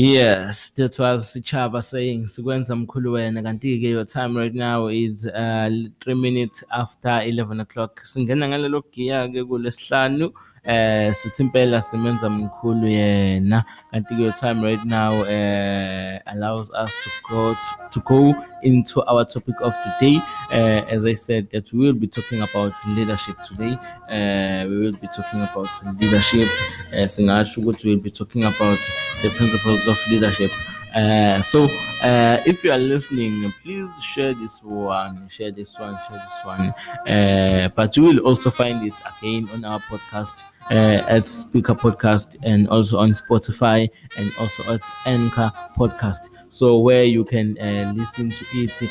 Yes, that was Chava saying Sikwenza mkhulu wena. Kanti-ke your time right now is uh, 3 minutes after 11 o'clock. Singena ngalelo giya-ke kulesihlanu eh sithi impela simenza mkhulu yena. Kanti-ke your time right now uh, allows us to go to, to go into our topic of the day. Uh, as i said that we will be talking about leadership today. Uh, we will be talking about leadership. Uh, singasho ukuthi we'll be talking about the principles of leadership uh, so uh, if you are listening please share this one share this one share this one uh, but you will also find it again on our podcast uh, at Spreaker Podcast and also on Spotify and also at Anchor Podcast. So where you can uh, listen to it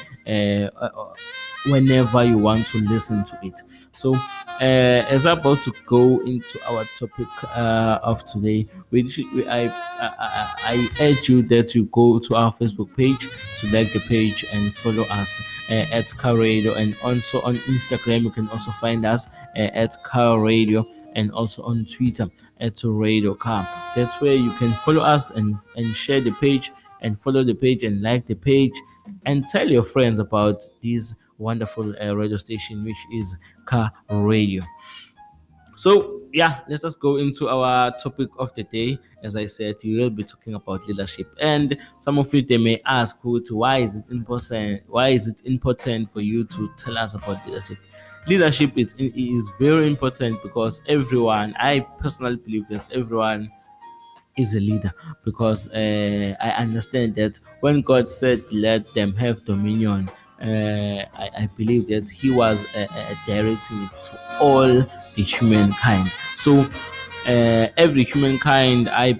whenever you want to listen to it. So uh, as I'm about to go into our topic uh, of today, which I, I I urge you that you go to our Facebook page to like the page and follow us uh, at Car Radio and also on Instagram you can also find us uh, at Car Radio and also on Twitter at Radio Car. That's where you can follow us and, and share the page and follow the page and like the page and tell your friends about this wonderful uh, radio station, which is Car Radio. So, yeah, let us go into our topic of the day. As I said, we will be talking about leadership, and some of you they may ask, "Why is it important? Why is it important for you to tell us about leadership?" leadership is, is very important because everyone i personally believe that everyone is a leader because uh, i understand that when god said let them have dominion I, I, believe that he was uh, uh directing it to all the humankind so uh, every humankind i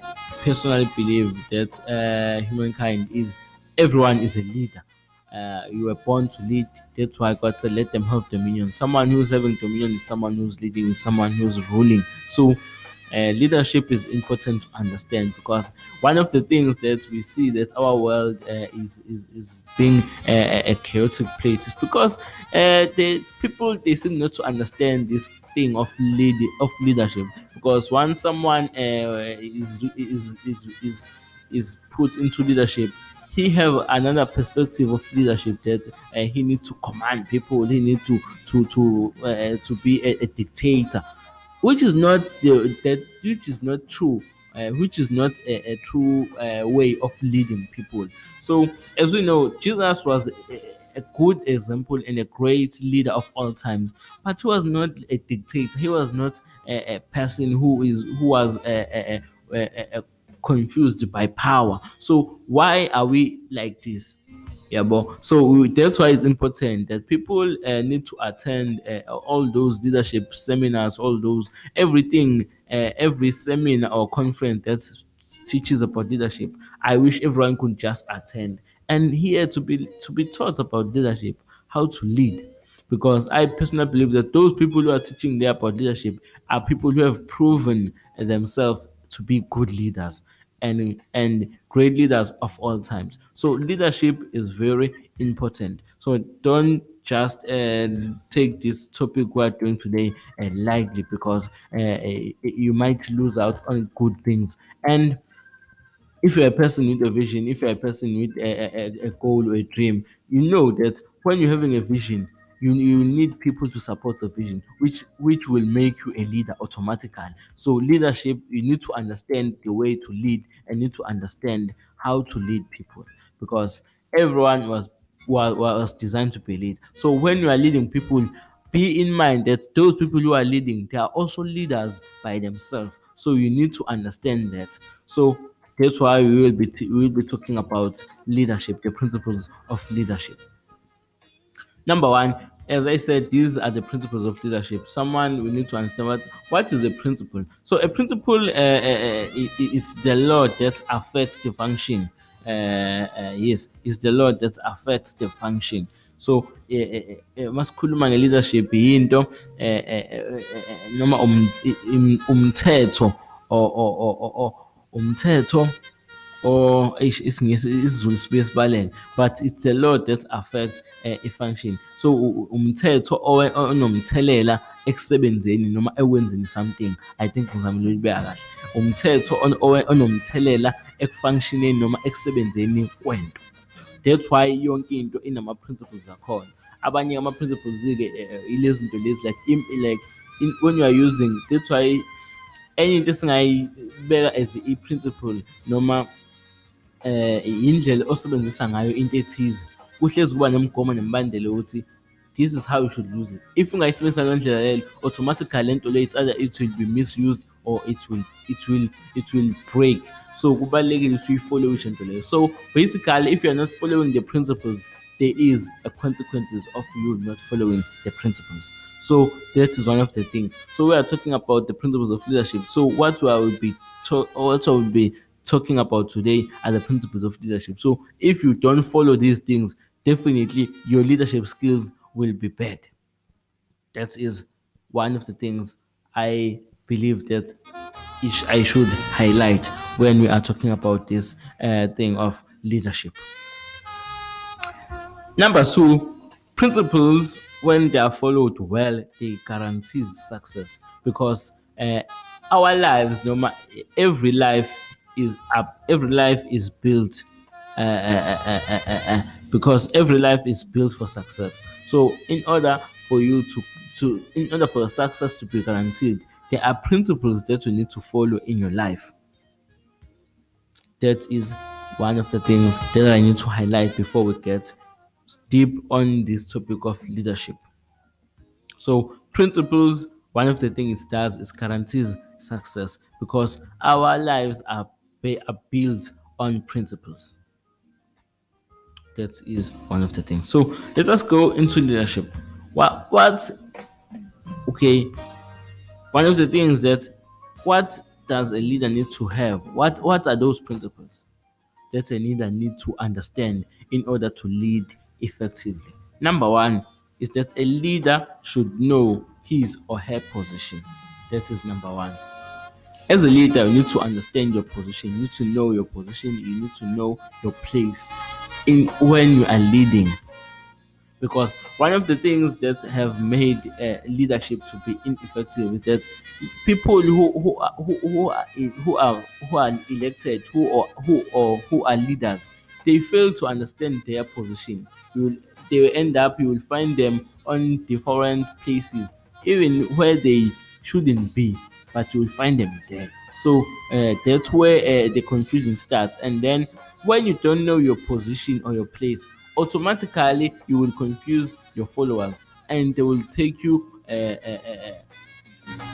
personally believe that uh, humankind is everyone is a leader uh, you were born to lead. That's why God said, let them have dominion. Someone who's having dominion is someone who's leading, someone who's ruling. So, uh, leadership is important to understand because one of the things that we see that our world uh, is, is, is being a, a chaotic place is because uh, the people they seem not to understand this thing of lead of leadership. Because once someone uh, is, is is is is put into leadership he have another perspective of leadership that uh, he need to command people. He need to to to uh, to be a, a, dictator which is not the that which is not true uh, which is not a, a true uh, way of leading people so as we know jesus was a, a good example and a great leader of all times but he was not a dictator he was not a, a person who is who was a, a, a confused by power. So why are we like this? Yeah, but so that's why it's important that people uh, need to attend uh, all those leadership seminars, all those everything, uh, every seminar or conference that teaches about leadership. I wish everyone could just attend and here to be to be taught about leadership, how to lead. Because I personally believe that those people who are teaching there about leadership are people who have proven themselves to be good leaders and and great leaders of all times. So leadership is very important. So don't just uh, take this topic we're doing today uh, lightly because uh, uh, you might lose out on good things. And if you're a person with a vision, if you're a person with a, a, a goal or a dream, you know that when you're having a vision, you, you need people to support the vision which which will make you a leader automatically. So leadership you need to understand the way to lead and need to understand how to lead people because everyone was was, was designed to be lead. So when you are leading people be in mind that those people who are leading they are also leaders by themselves. So you need to understand that. So that's why we will be t- we will be talking about leadership the principles of leadership Number one, as I said, these are the principles of leadership. Someone we need to understand what, what is a principle. So a principle uh, uh, uh it's the law that affects the function. Uh, uh, yes, it's the law that affects the function. So masikhuluma nge-leadership yinto noma umthetho umthetho or isingisi isiZulu sibuye sibalele but it's a law that affects uh, i-function so umthetho onomthelela ekusebenzeni noma ekwenzeni something i think ngizamile ulibeka kahle. Umthetho onomthelela ekufunctioneni noma ekusebenzeni kwento. That's why yonke into inama-principles akhona. Abanye ama-principles-ke uh, ilezi zinto lezi like like in, when you are using that's why enye into esingayibeka as i-principle noma eh Eh, indlela osebenzisa ngayo into ethize. Kuhlezi kuba nemigomo nemibandela ukuthi this is how you should use it. If ungayisebenzisa ngendlela leyo automatically lento leyo it's either it will be misused or it will it will it will break. So kubalulekile ukuthi uyifollow isho nto leyo. So basically if you are not following the principles there is a consequences of you not following the principles. So that is one of the things. So we are talking about the principles of leadership. So what I will be taught? what I will be talking about today are the principles of leadership. So if you don't follow these things, definitely your leadership skills will be bad. That is one of the things I believe that I should highlight when we are talking about this uh, thing of leadership. Number two, principles when they are followed well, they guarantees success because uh, our lives, no matter every life is up. Every life is built uh uh uh, uh, uh, uh, because every life is built for success. So in order for you to to in order for success to be guaranteed there are principles that you need to follow in your life. That is one of the things that i need to highlight before we get deep on this topic of leadership. So principles one of the things it does is guarantees success because our lives are they are built on principles. That is one of the things. So let us go into leadership. What what okay one of the things that what does a leader need to have? What what are those principles that a leader need to understand in order to lead effectively? Number one is that a leader should know his or her position. That is number one as a leader, you need to understand your position. You need to know your position. You need to know your place in when you are leading. Because one of the things that have made uh, leadership to be ineffective is that people who who are, who, who are who are who are elected, who or who or who are leaders, they fail to understand their position. You will, they will end up. You will find them on different places, even where they shouldn't be but you will find them there. So uh, that's where uh, the confusion starts. And then when you don't know your position or your place, automatically you will confuse your followers and they will take you uh, uh, uh,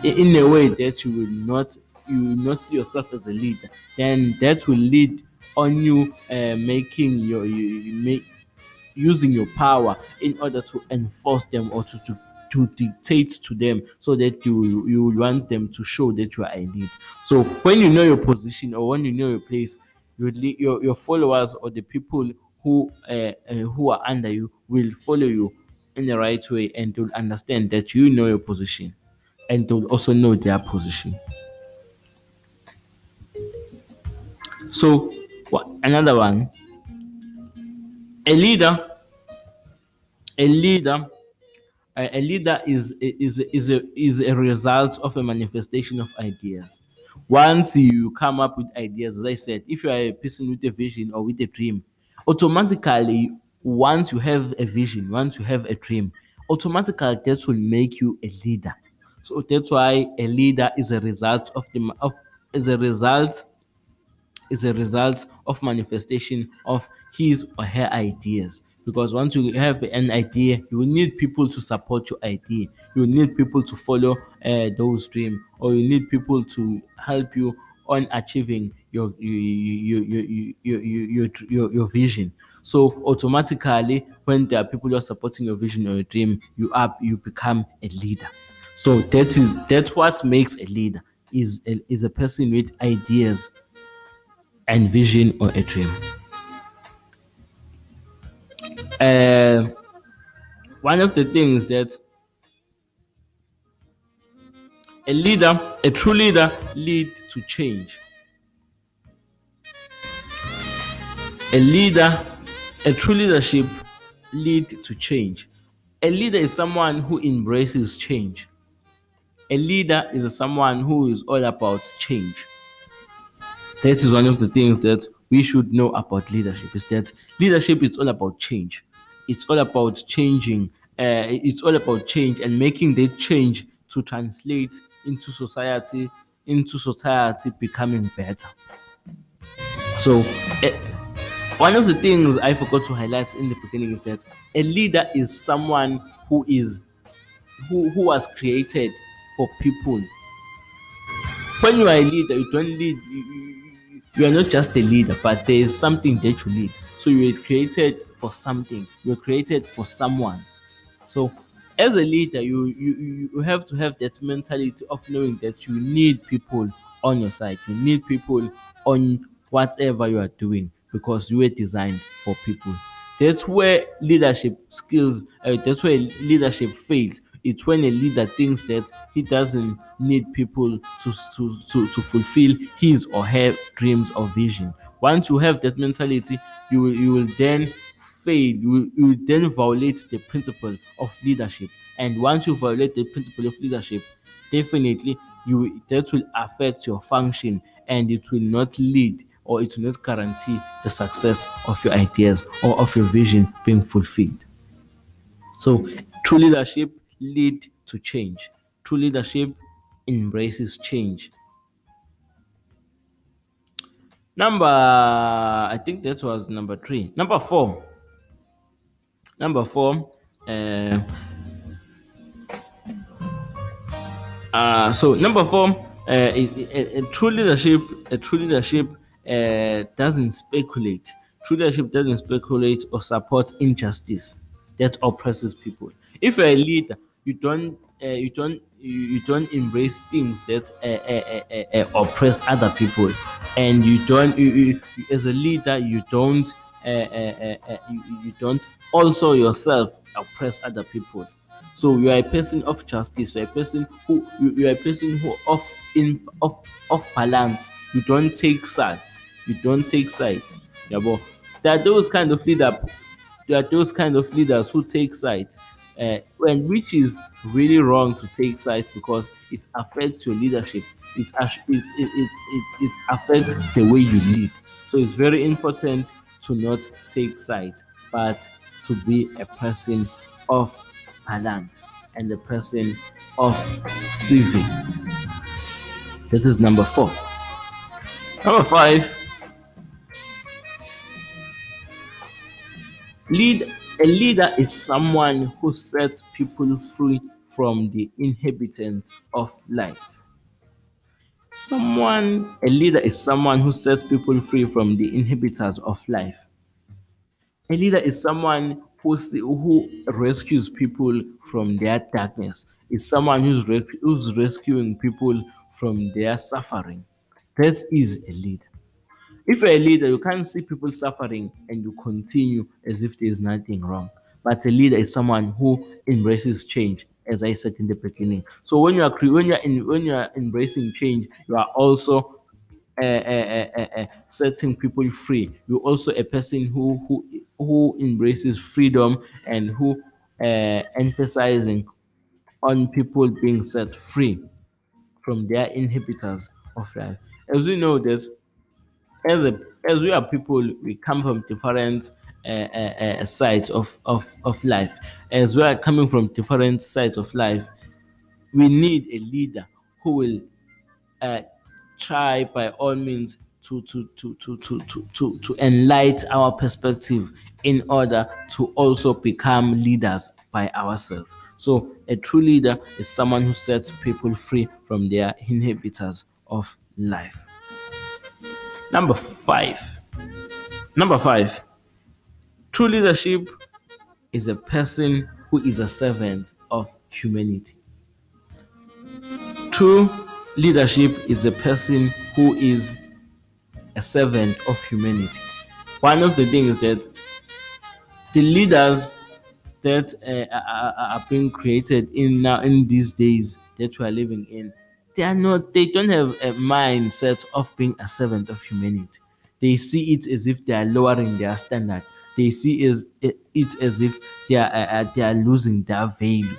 in a way that you will not you will not see yourself as a leader. Then that will lead on you uh, making your you, you make using your power in order to enforce them or to, to to dictate to them so that you you want them to show that you are a lead. So when you know your position or when you know your place, your your, your followers or the people who uh, uh, who are under you will follow you in the right way and they'll understand that you know your position and they'll also know their position. So another one, a leader, a leader a, leader is is is a is a result of a manifestation of ideas. Once you come up with ideas, as I said, if you are a person with a vision or with a dream, automatically once you have a vision, once you have a dream, automatically that will make you a leader. So that's why a leader is a result of the of is a result is a result of manifestation of his or her ideas because once you have an idea you need people to support your idea. You need people to follow uh, those dreams or you need people to help you on achieving your your your your your, your, your, your vision. So automatically when there are people who are supporting your vision or your dream you up you become a leader. So that is that's what makes a leader is a, is a person with ideas and vision or a dream uh, one of the things that a leader, a true leader, lead to change. a leader, a true leadership lead to change. A leader is someone who embraces change. A leader is someone who is all about change. That is one of the things that we should know about leadership is that leadership is all about change. It's all about changing. Uh, it's all about change and making that change to translate into society, into society becoming better. So, uh, one of the things I forgot to highlight in the beginning is that a leader is someone who is who, who was created for people. When you are a leader, you don't lead. You, you, are not just a leader, but there is something that you lead. So you were created for something. You were created for someone. So as a leader, you, you you have to have that mentality of knowing that you need people on your side. You need people on whatever you are doing because you were designed for people. That's where leadership skills, uh, that's where leadership fails. It's when a leader thinks that he doesn't need people to, to, to, to fulfill his or her dreams or vision. Once you have that mentality, you will, you will then fail, you will, you will then violate the principle of leadership. And once you violate the principle of leadership, definitely you that will affect your function and it will not lead or it will not guarantee the success of your ideas or of your vision being fulfilled. So, true leadership lead to change. True leadership embraces change. Number, I think that was number three. Number four. Number four. Uh, uh, so number four, uh, a, a, true leadership, a true leadership uh, doesn't speculate. True leadership doesn't speculate or support injustice that oppresses people. If you're a leader, you don't uh, you don't you, you, don't embrace things that uh uh, uh, uh, uh, oppress other people, and you don't you, you, as a leader you don't you, don't also yourself oppress other people. So you are a person of justice. You're a person who you, are a person who of in of of balance. You don't take sides. You don't take sides. Yeah, but there are those kind of leaders. There are those kind of leaders who take sides, uh, when which is really wrong to take sides because it affects your leadership. It it it it, it, it affects the way you lead. So it's very important to not take sides, but to be a person of balance and a person of civic. This is number four. Number five. Lead a leader is someone who sets people free from the inhabitants of life. Someone, a leader is someone who sets people free from the inhabitants of life. A leader is someone who, who rescues people from their darkness. Is someone who's, who's rescuing people from their suffering. That is a leader. If you're a leader, you can't see people suffering and you continue as if there's nothing wrong. But a leader is someone who embraces change, as I said in the beginning. So when you are when you are in, when you are embracing change, you are also uh, uh, uh, setting people free. You're also a person who who who embraces freedom and who emphasizing on people being set free from their inhibitors of life. As we know, there's as a as we are people, we come from different uh, uh, uh, sides of, of, of life. As we are coming from different sides of life, we need a leader who will uh, try by all means to to to to to to to, to enlighten our perspective in order to also become leaders by ourselves. So a true leader is someone who sets people free from their inhibitors of life. Number five. Number five. True leadership is a person who is a servant of humanity. True leadership is a person who is a servant of humanity. One of the things that the leaders that uh, are, are, being created in now in these days that we are living in they are not they don't have a mindset of being a servant of humanity they see it as if they are lowering their standard. They see it, as if they are, uh, uh, they are losing their value.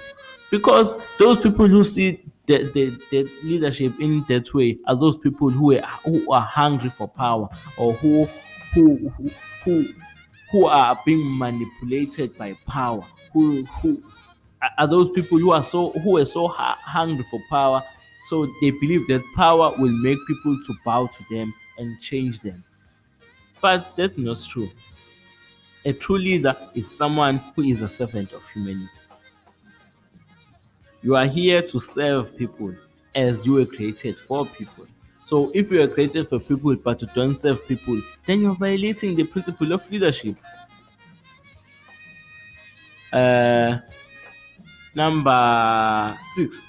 Because those people who see the, the, the leadership in that way are those people who are, who are hungry for power or who, who, who, who, who are being manipulated by power, who, who are those people who are so who are so hungry for power so they believe that power will make people to bow to them and change them. But that's not true. A true leader is someone who is a servant of humanity. You are here to serve people as you were created for people. So if you are created for people but you don't serve people then you're violating the principle of leadership. Uh, number six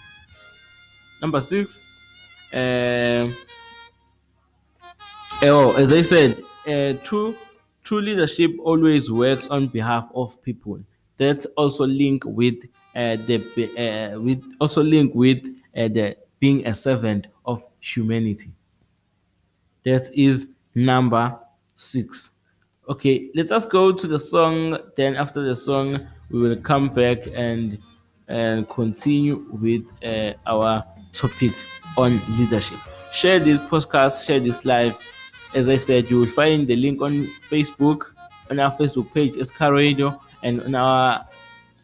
number six uh, oh as i said uh, true true leadership always works on behalf of people. That also link with uh, the uh, with also link with uh, the being a servant of humanity. That is number six. Okay let us go to the song. Then after the song we will come back and and continue with uh, our topic on leadership. Share this podcast, share this live. As I said, you will find the link on Facebook, on our Facebook page, SK Radio, and on our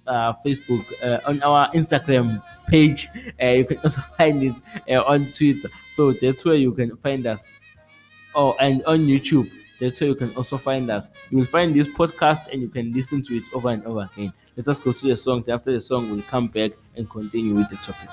uh, Facebook, uh, on our Instagram page. Uh, you can also find it uh, on Twitter. So that's where you can find us. Oh, and on YouTube. That's where you can also find us. You will find this podcast and you can listen to it over and over again. Let us go to the song. After the song, we'll come back and continue with the topic.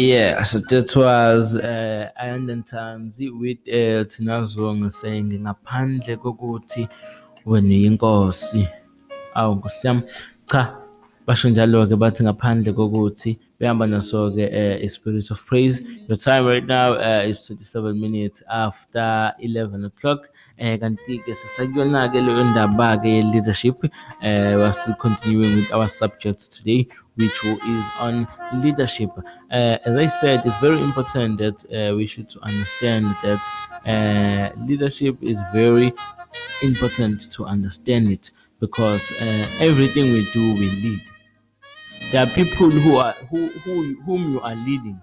So that was uh, Iron Tanzi with uh, Tina Zwong saying ngaphandle kokuthi wena yinkosi awu nkosi yami. Cha basho njalo-ke bathi ngaphandle kokuthi behamba naso-ke uh, spirit of praise. Your time right now uh, is 27 minutes after 11 o'clock. Ndaba-ke ye-leadership uh, we're still continuing with our subjects today which is on leadership. Uh, as i said it's very important that uh, we should understand that uh, leadership is very important to understand it because uh, everything we do we lead. There are people who are who, who whom you are leading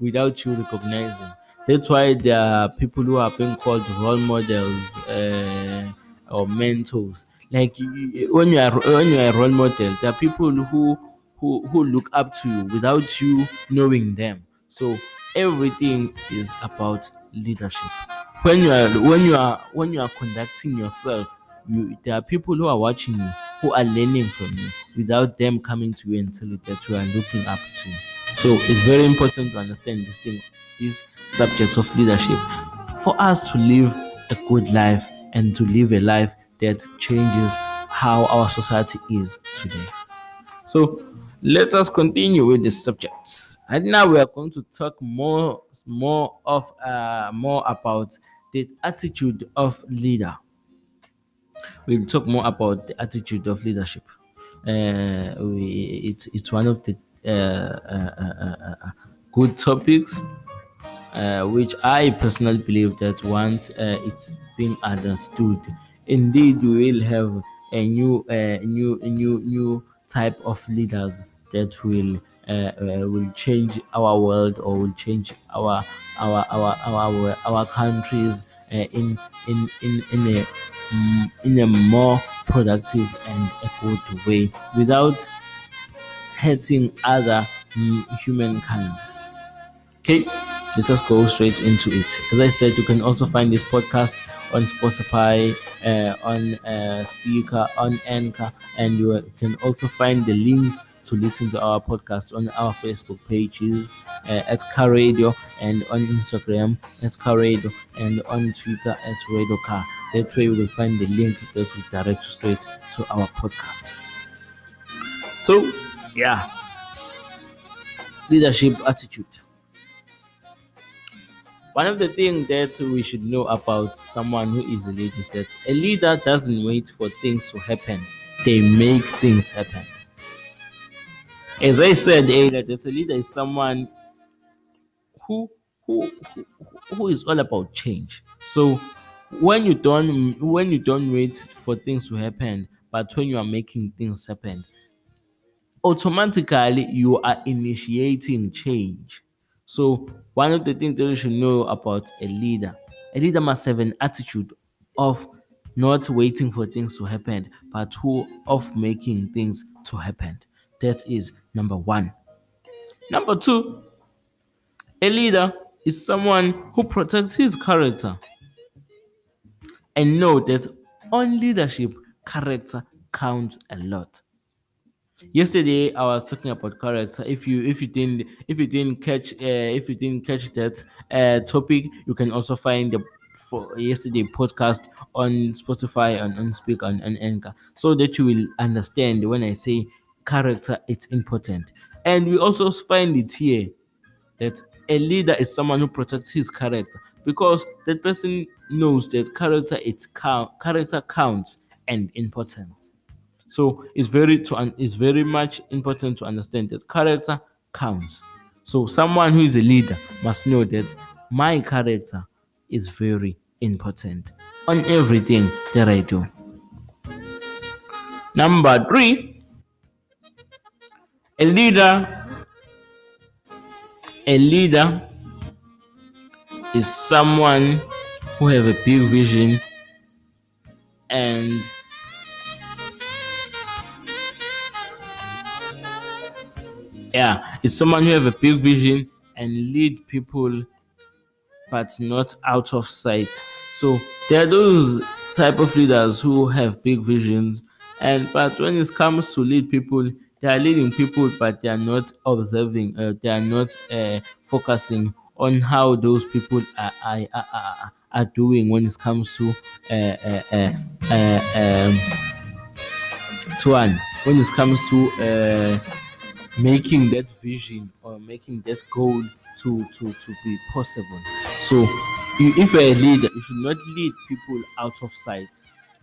without you recognizing. That's why there are people who are being called role models uh, or mentors. Like when you are when you are a role model, there are people who who who look up to you without you knowing them. So everything is about leadership. When you are when you are when you are conducting yourself, you, there are people who are watching you who are learning from you without them coming to you and tell you that you are looking up to. So it's very important to understand this thing these subjects of leadership for us to live a good life and to live a life that changes how our society is today. So let us continue with the subject. And now we are going to talk more more of uh, more about the attitude of leader. We'll talk more about the attitude of leadership. Uh, we, it's it's one of the uh, uh, uh, uh good topics uh, which I personally believe that once uh, it's being understood, indeed we will have a new, uh, new, new, new type of leaders that will uh, uh, will change our world or will change our our our our our countries uh, in in in in a in a more productive and a good way without hurting other humankind. Okay let us go straight into it. As I said, you can also find this podcast on Spotify, uh, on uh, Spreaker, on Anchor, and you can also find the links to listen to our podcast on our Facebook pages uh, at Car Radio and on Instagram at Car Radio and on Twitter at Radio Car. That way, you will find the link that will direct you straight to our podcast. So, yeah, leadership attitude. One of the things that we should know about someone who is a leader is that a leader doesn't wait for things to happen, they make things happen. As I said earlier, that a leader is someone who who who is all about change. So when you don't when you don't wait for things to happen, but when you are making things happen, automatically you are initiating change. So one of the things that you should know about a leader, a leader must have an attitude of not waiting for things to happen, but who of making things to happen. That is number one. Number two, a leader is someone who protects his character. And know that on leadership, character counts a lot yesterday i was talking about character if you if you didn't if you didn't catch uh, if you didn't catch that uh, topic you can also find the for yesterday podcast on spotify and on speak and, and anchor so that you will understand when i say character it's important and we also find it here that a leader is someone who protects his character because that person knows that character it's count character counts and important so it's very to it's very much important to understand that character counts. So someone who is a leader must know that my character is very important on everything that I do. Number three, a leader, a leader is someone who have a big vision and yeah it's someone who have a big vision and lead people but not out of sight. So there are those type of leaders who have big visions and but when it comes to lead people they are leading people but they are not observing uh, they are not uh, focusing on how those people are, are, are, are doing when it comes to uh, uh, uh, uh um, to one. When it comes to making that vision or making that goal to to to be possible. So if you're a leader you should not lead people out of sight.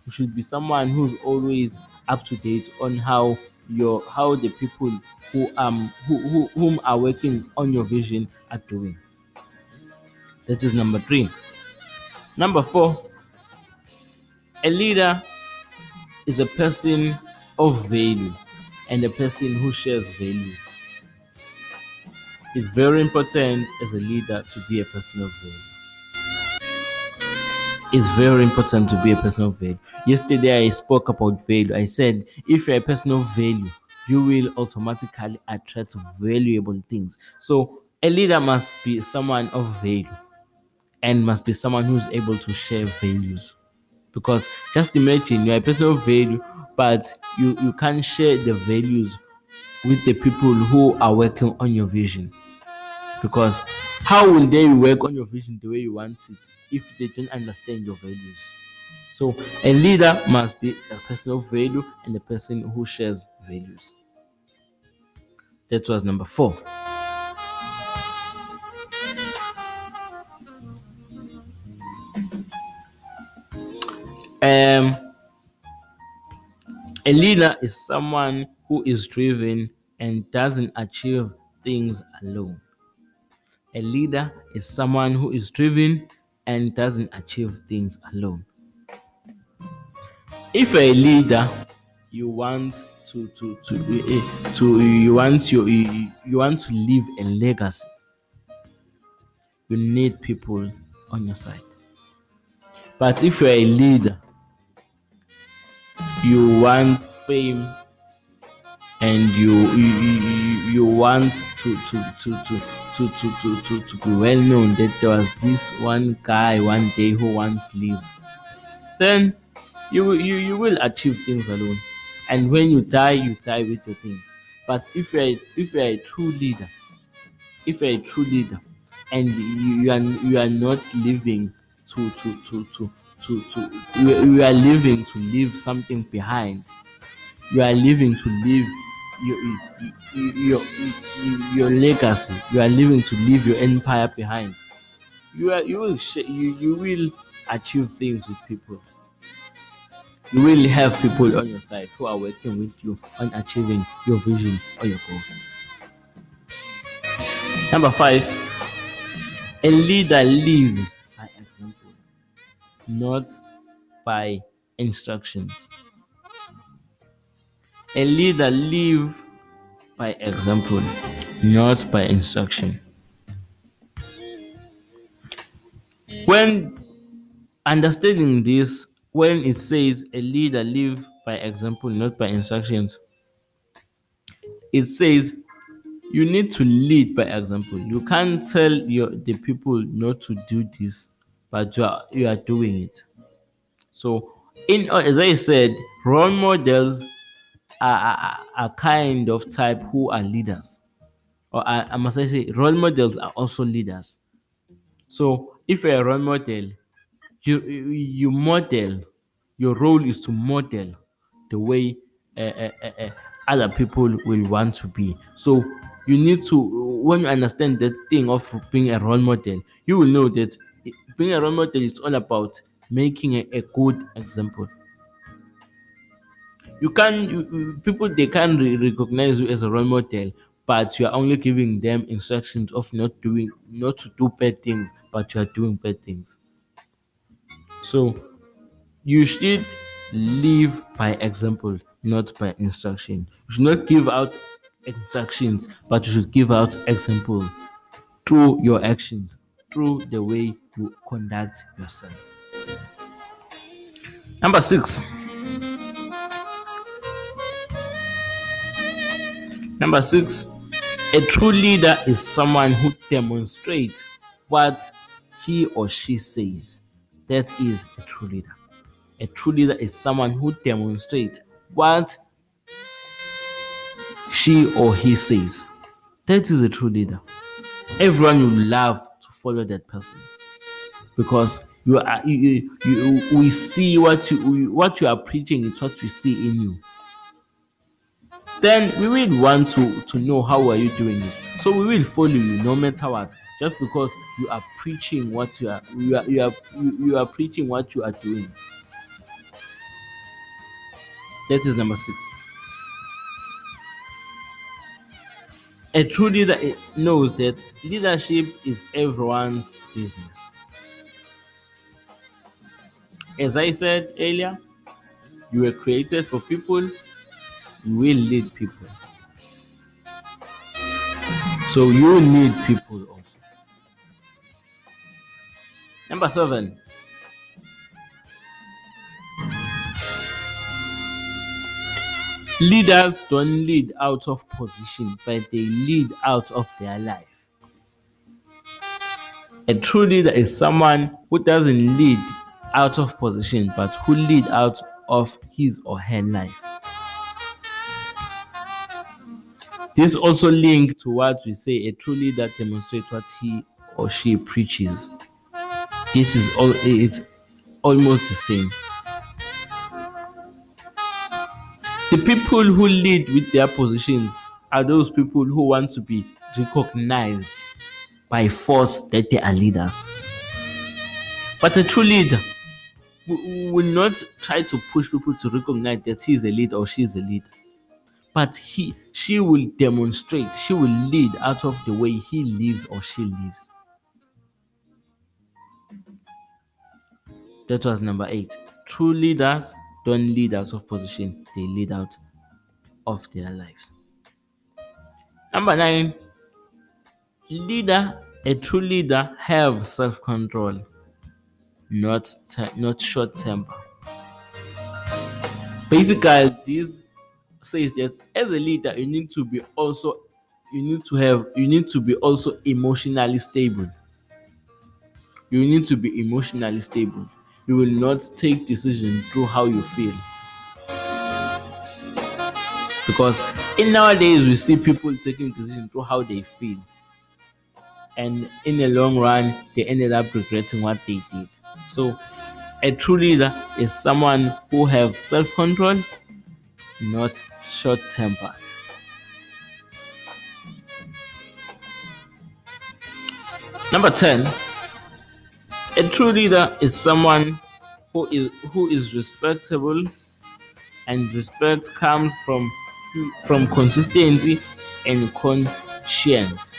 You should be someone who's always up to date on how your how the people who um who, who whom are working on your vision are doing that is number three number four a leader is a person of value and a person who shares values. It's very important as a leader to be a person of value. It's very important to be a person of value. Yesterday I spoke about value. I said if you're a person of value, you will automatically attract valuable things. So a leader must be someone of value and must be someone who's able to share values. Because just imagine you're a person of value but you you can't share the values with the people who are working on your vision because how will they work on your vision the way you want it if they don't understand your values? So a leader must be a person of value and a person who shares values. That was number four. Um a leader is someone who is driven and doesn't achieve things alone. A leader is someone who is driven and doesn't achieve things alone. If a leader you want to to to uh, to you want you you want to leave a legacy, you need people on your side. But if you're a leader you want fame and you you, you, want to to, to, to, to, to, to, to, to be well known that there was this one guy one day who wants live then you, you you will achieve things alone and when you die you die with your things But if you're if you're a true leader, if you're a true leader, and you, are you are not living to to to to to, to you are living to leave something behind. You are living to leave your your, your, legacy. You are living to leave your empire behind. You are you will sh- you, you will achieve things with people. You will have people on your side who are working with you on achieving your vision or your goal. Number five, a leader lives by example, not by instructions. A leader live by example, not by instruction. When understanding this, when it says a leader live by example, not by instructions, it says you need to lead by example. You can't tell your the people not to do this, but you are you are doing it. So, in as I said, role models are, are, kind of type who are leaders, or I, I must I say, role models are also leaders. So, if you're a role model, you you model. Your role is to model the way uh, uh, uh, other people will want to be. So you need to when you understand that thing of being a role model, you will know that being a role model is all about making a, a good example. You can people they can re- recognize you as a role model, but you are only giving them instructions of not doing not to do bad things, but you are doing bad things. So you should live by example, not by instruction. You should not give out instructions, but you should give out example through your actions, through the way you conduct yourself. Number six. Number six, a true leader is someone who demonstrates what he or she says. That is a true leader. A true leader is someone who demonstrates what she or he says. That is a true leader. Everyone will love to follow that person because you are you, you, we see what you what you are preaching is what we see in you then we will want to to know how are you doing it. So we will follow you no matter what. Just because you are preaching what you are you are you are you, are preaching what you are doing. That is number six. A true leader knows that leadership is everyone's business. As i said earlier you were created for people will lead people. So you need people also. Number seven. Leaders don't lead out of position but they lead out of their life. A true leader is someone who doesn't lead out of position but who lead out of his or her life this also linked to what we say a true leader demonstrates what he or she preaches. This is all it's almost the same. The people who lead with their positions are those people who want to be recognized by force that they are leaders. But a true leader will not try to push people to recognize that he is a leader or she is a leader but he she will demonstrate she will lead out of the way he lives or she lives. That was number eight. True leaders don't lead out of position they lead out of their lives. Number nine. Leader a true leader have self-control not not short temper. Basically this says that as a leader you need to be also you need to have you need to be also emotionally stable. You need to be emotionally stable. You will not take decision through how you feel. Because in nowadays we see people taking decision through how they feel. And in the long run they ended up regretting what they did. So a true leader is someone who have self-control not short temper number 10 a true leader is someone who is who is respectable and respect comes from from consistency and conscience.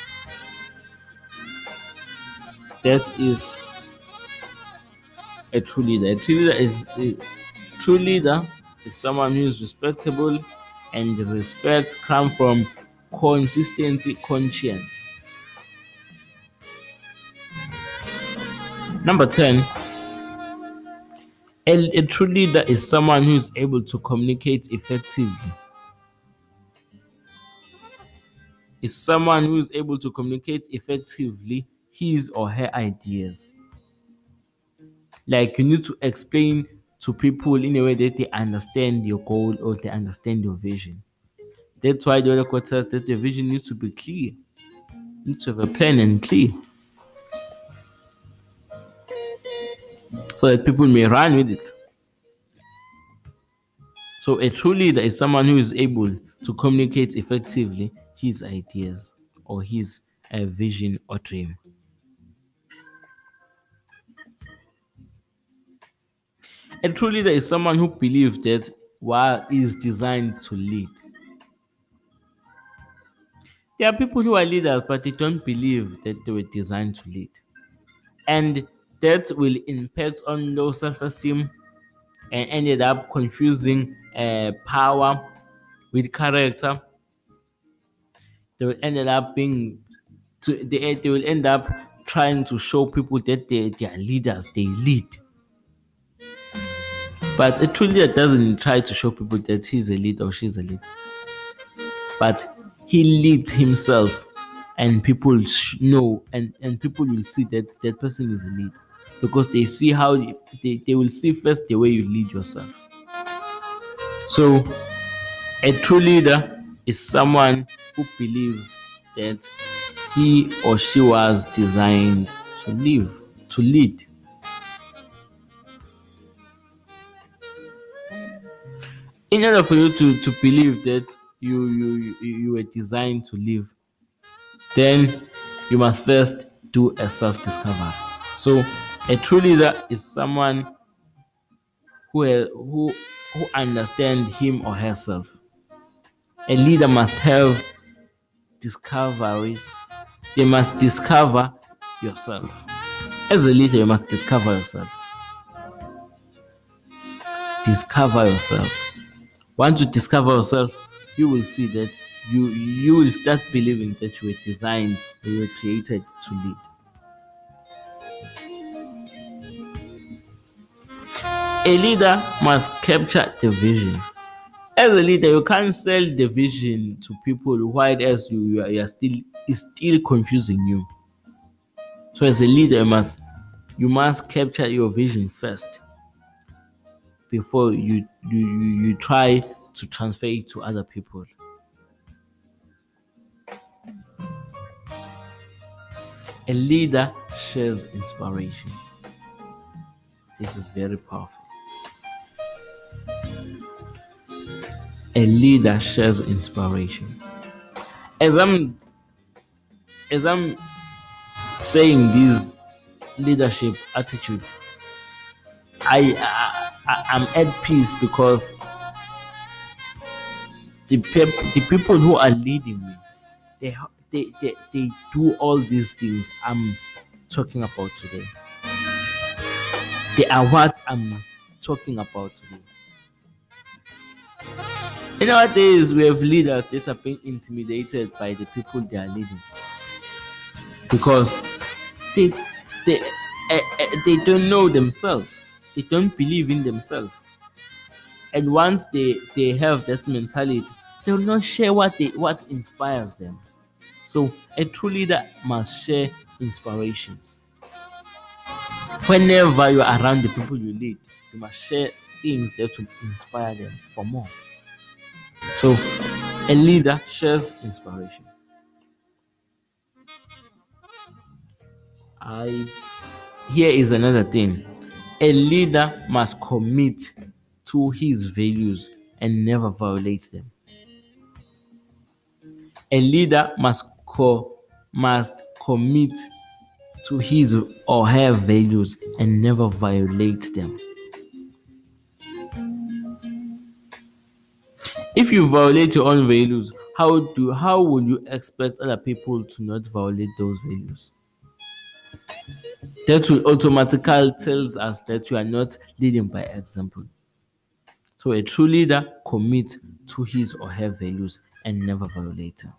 That is a true leader. A true leader is a true leader is someone who is respectable and respect comes from consistency, conscience. Number 10 a, a true leader is someone who is able to communicate effectively. Is someone who is able to communicate effectively his or her ideas. Like you need to explain to people in a way that they understand your goal or they understand your vision. That's why the other quarter that the vision needs to be clear. You need to have a plan and clear. so that people may run with it. So a true leader is someone who is able to communicate effectively his ideas or his uh, vision or dream. A true leader is someone who believes that while is designed to lead. There are people who are leaders, but they don't believe that they were designed to lead. And that will impact on low self-esteem and ended up confusing uh, power with character. They will ended up being to they, they will end up trying to show people that they, they are leaders, they lead. But a true leader doesn't try to show people that he's a leader or she's a leader. But he leads himself and people know and, and people will see that that person is a leader because they see how they, they will see first the way you lead yourself. So, a true leader is someone who believes that he or she was designed to live, to lead. In order for you to, to believe that you, you you were designed to live, then you must first do a self-discovery. So a true leader is someone who who who understands him or herself. A leader must have discoveries. you must discover yourself. As a leader, you must discover yourself. Discover yourself. Once you discover yourself, you will see that you you will start believing that you were designed, you were created to lead. a leader must capture the vision. As a leader, you can't sell the vision to people while else you, you, are, you are still is still confusing you. So as a leader, you must you must capture your vision first before you you, you, try to transfer it to other people. A leader shares inspiration. This is very powerful. a leader shares inspiration. As I'm as I'm saying this leadership attitude, I, I I'm at peace because the pep- the people who are leading me, they, they they they do all these things I'm talking about today. They are what I'm talking about today. In our days, we have leaders that are being intimidated by the people they are leading because they they uh, uh, they don't know themselves. They don't believe in themselves. And once they they have that mentality, they will not share what they what inspires them. So a true leader must share inspirations. Whenever you are around the people you lead, you must share things that will inspire them for more. So A leader shares inspiration. I here is another thing. A leader must commit to his values and never violate them. A leader must co- must commit to his or her values and never violate them. If you violate your own values, how do how will you expect other people to not violate those values? That will automatically tells us that you are not leading by example. So a true leader commits to his or her values and never violate them.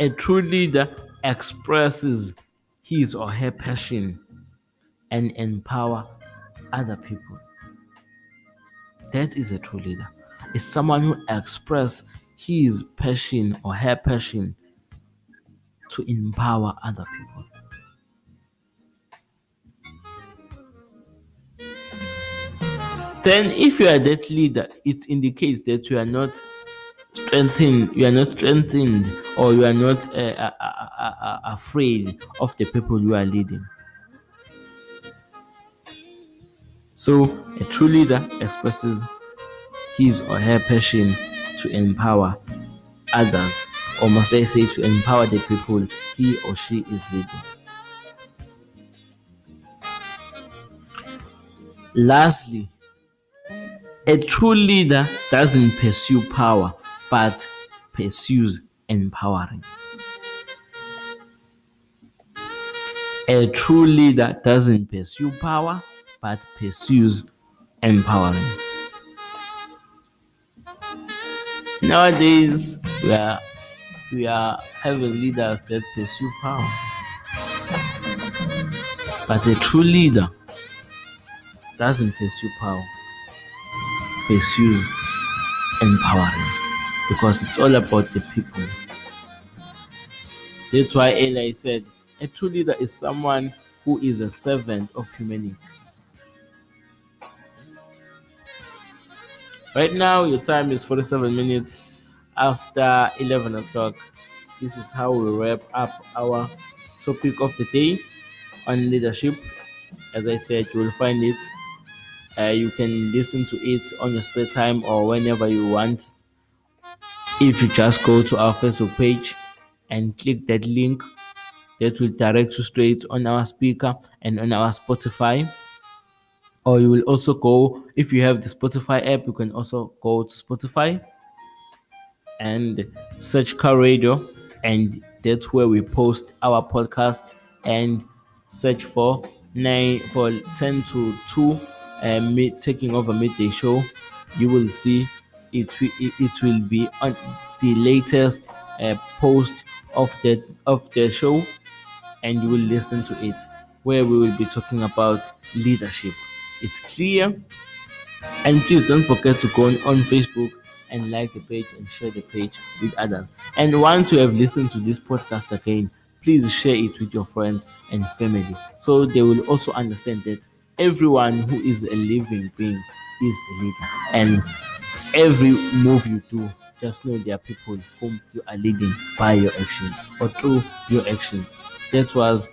A true leader expresses his or her passion and empower other people. That is a true leader. Is someone who expresses his passion or her passion to empower other people. Then, if you are that leader, it indicates that you are not strengthened, you are not strengthened, or you are not uh, uh, uh, afraid of the people you are leading. So, a true leader expresses his or her passion to empower others, or must I say, to empower the people he or she is leading. Lastly, a true leader doesn't pursue power but pursues empowering. A true leader doesn't pursue power but pursues empowering. Nowadays, we are we are having leaders that pursue power, but a true leader doesn't pursue power, pursues empowering because it's all about the people. That's why Eli said, a true leader is someone who is a servant of humanity. Right now, your time is 47 minutes after 11 o'clock. This is how we wrap up our topic of the day on leadership. As I said, you will find it. Uh, you can listen to it on your spare time or whenever you want. If you just go to our Facebook page and click that link, that will direct you straight on our Spreaker and on our Spotify or you will also go if you have the spotify app you can also go to spotify and search car radio and that's where we post our podcast and search for 9 for 10 to 2 uh, mid, taking over midday show you will see it, it, it will be on the latest uh, post of the of the show and you will listen to it where we will be talking about leadership it's clear. And please don't forget to go on, on Facebook and like the page and share the page with others. And once you have listened to this podcast again, please share it with your friends and family so they will also understand that everyone who is a living being is a leader. And every move you do, just know there are people whom you are leading by your actions or through your actions. That was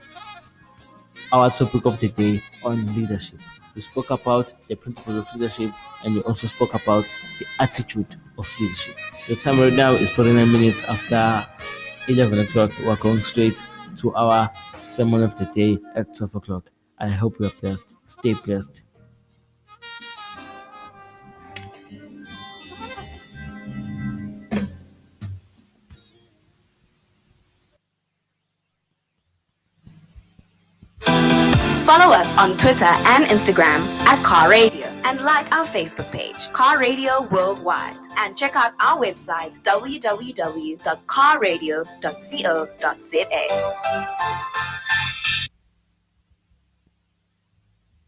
our topic of the day on leadership. We spoke about the principles of leadership and you also spoke about the attitude of leadership. The time right now is 49 minutes after 11 o'clock. We're going straight to our sermon of the day at 12 o'clock. I hope you are blessed. Stay blessed. Us on Twitter and Instagram at Car Radio and like our Facebook page, Car Radio Worldwide. And check out our website, www.carradio.co.za.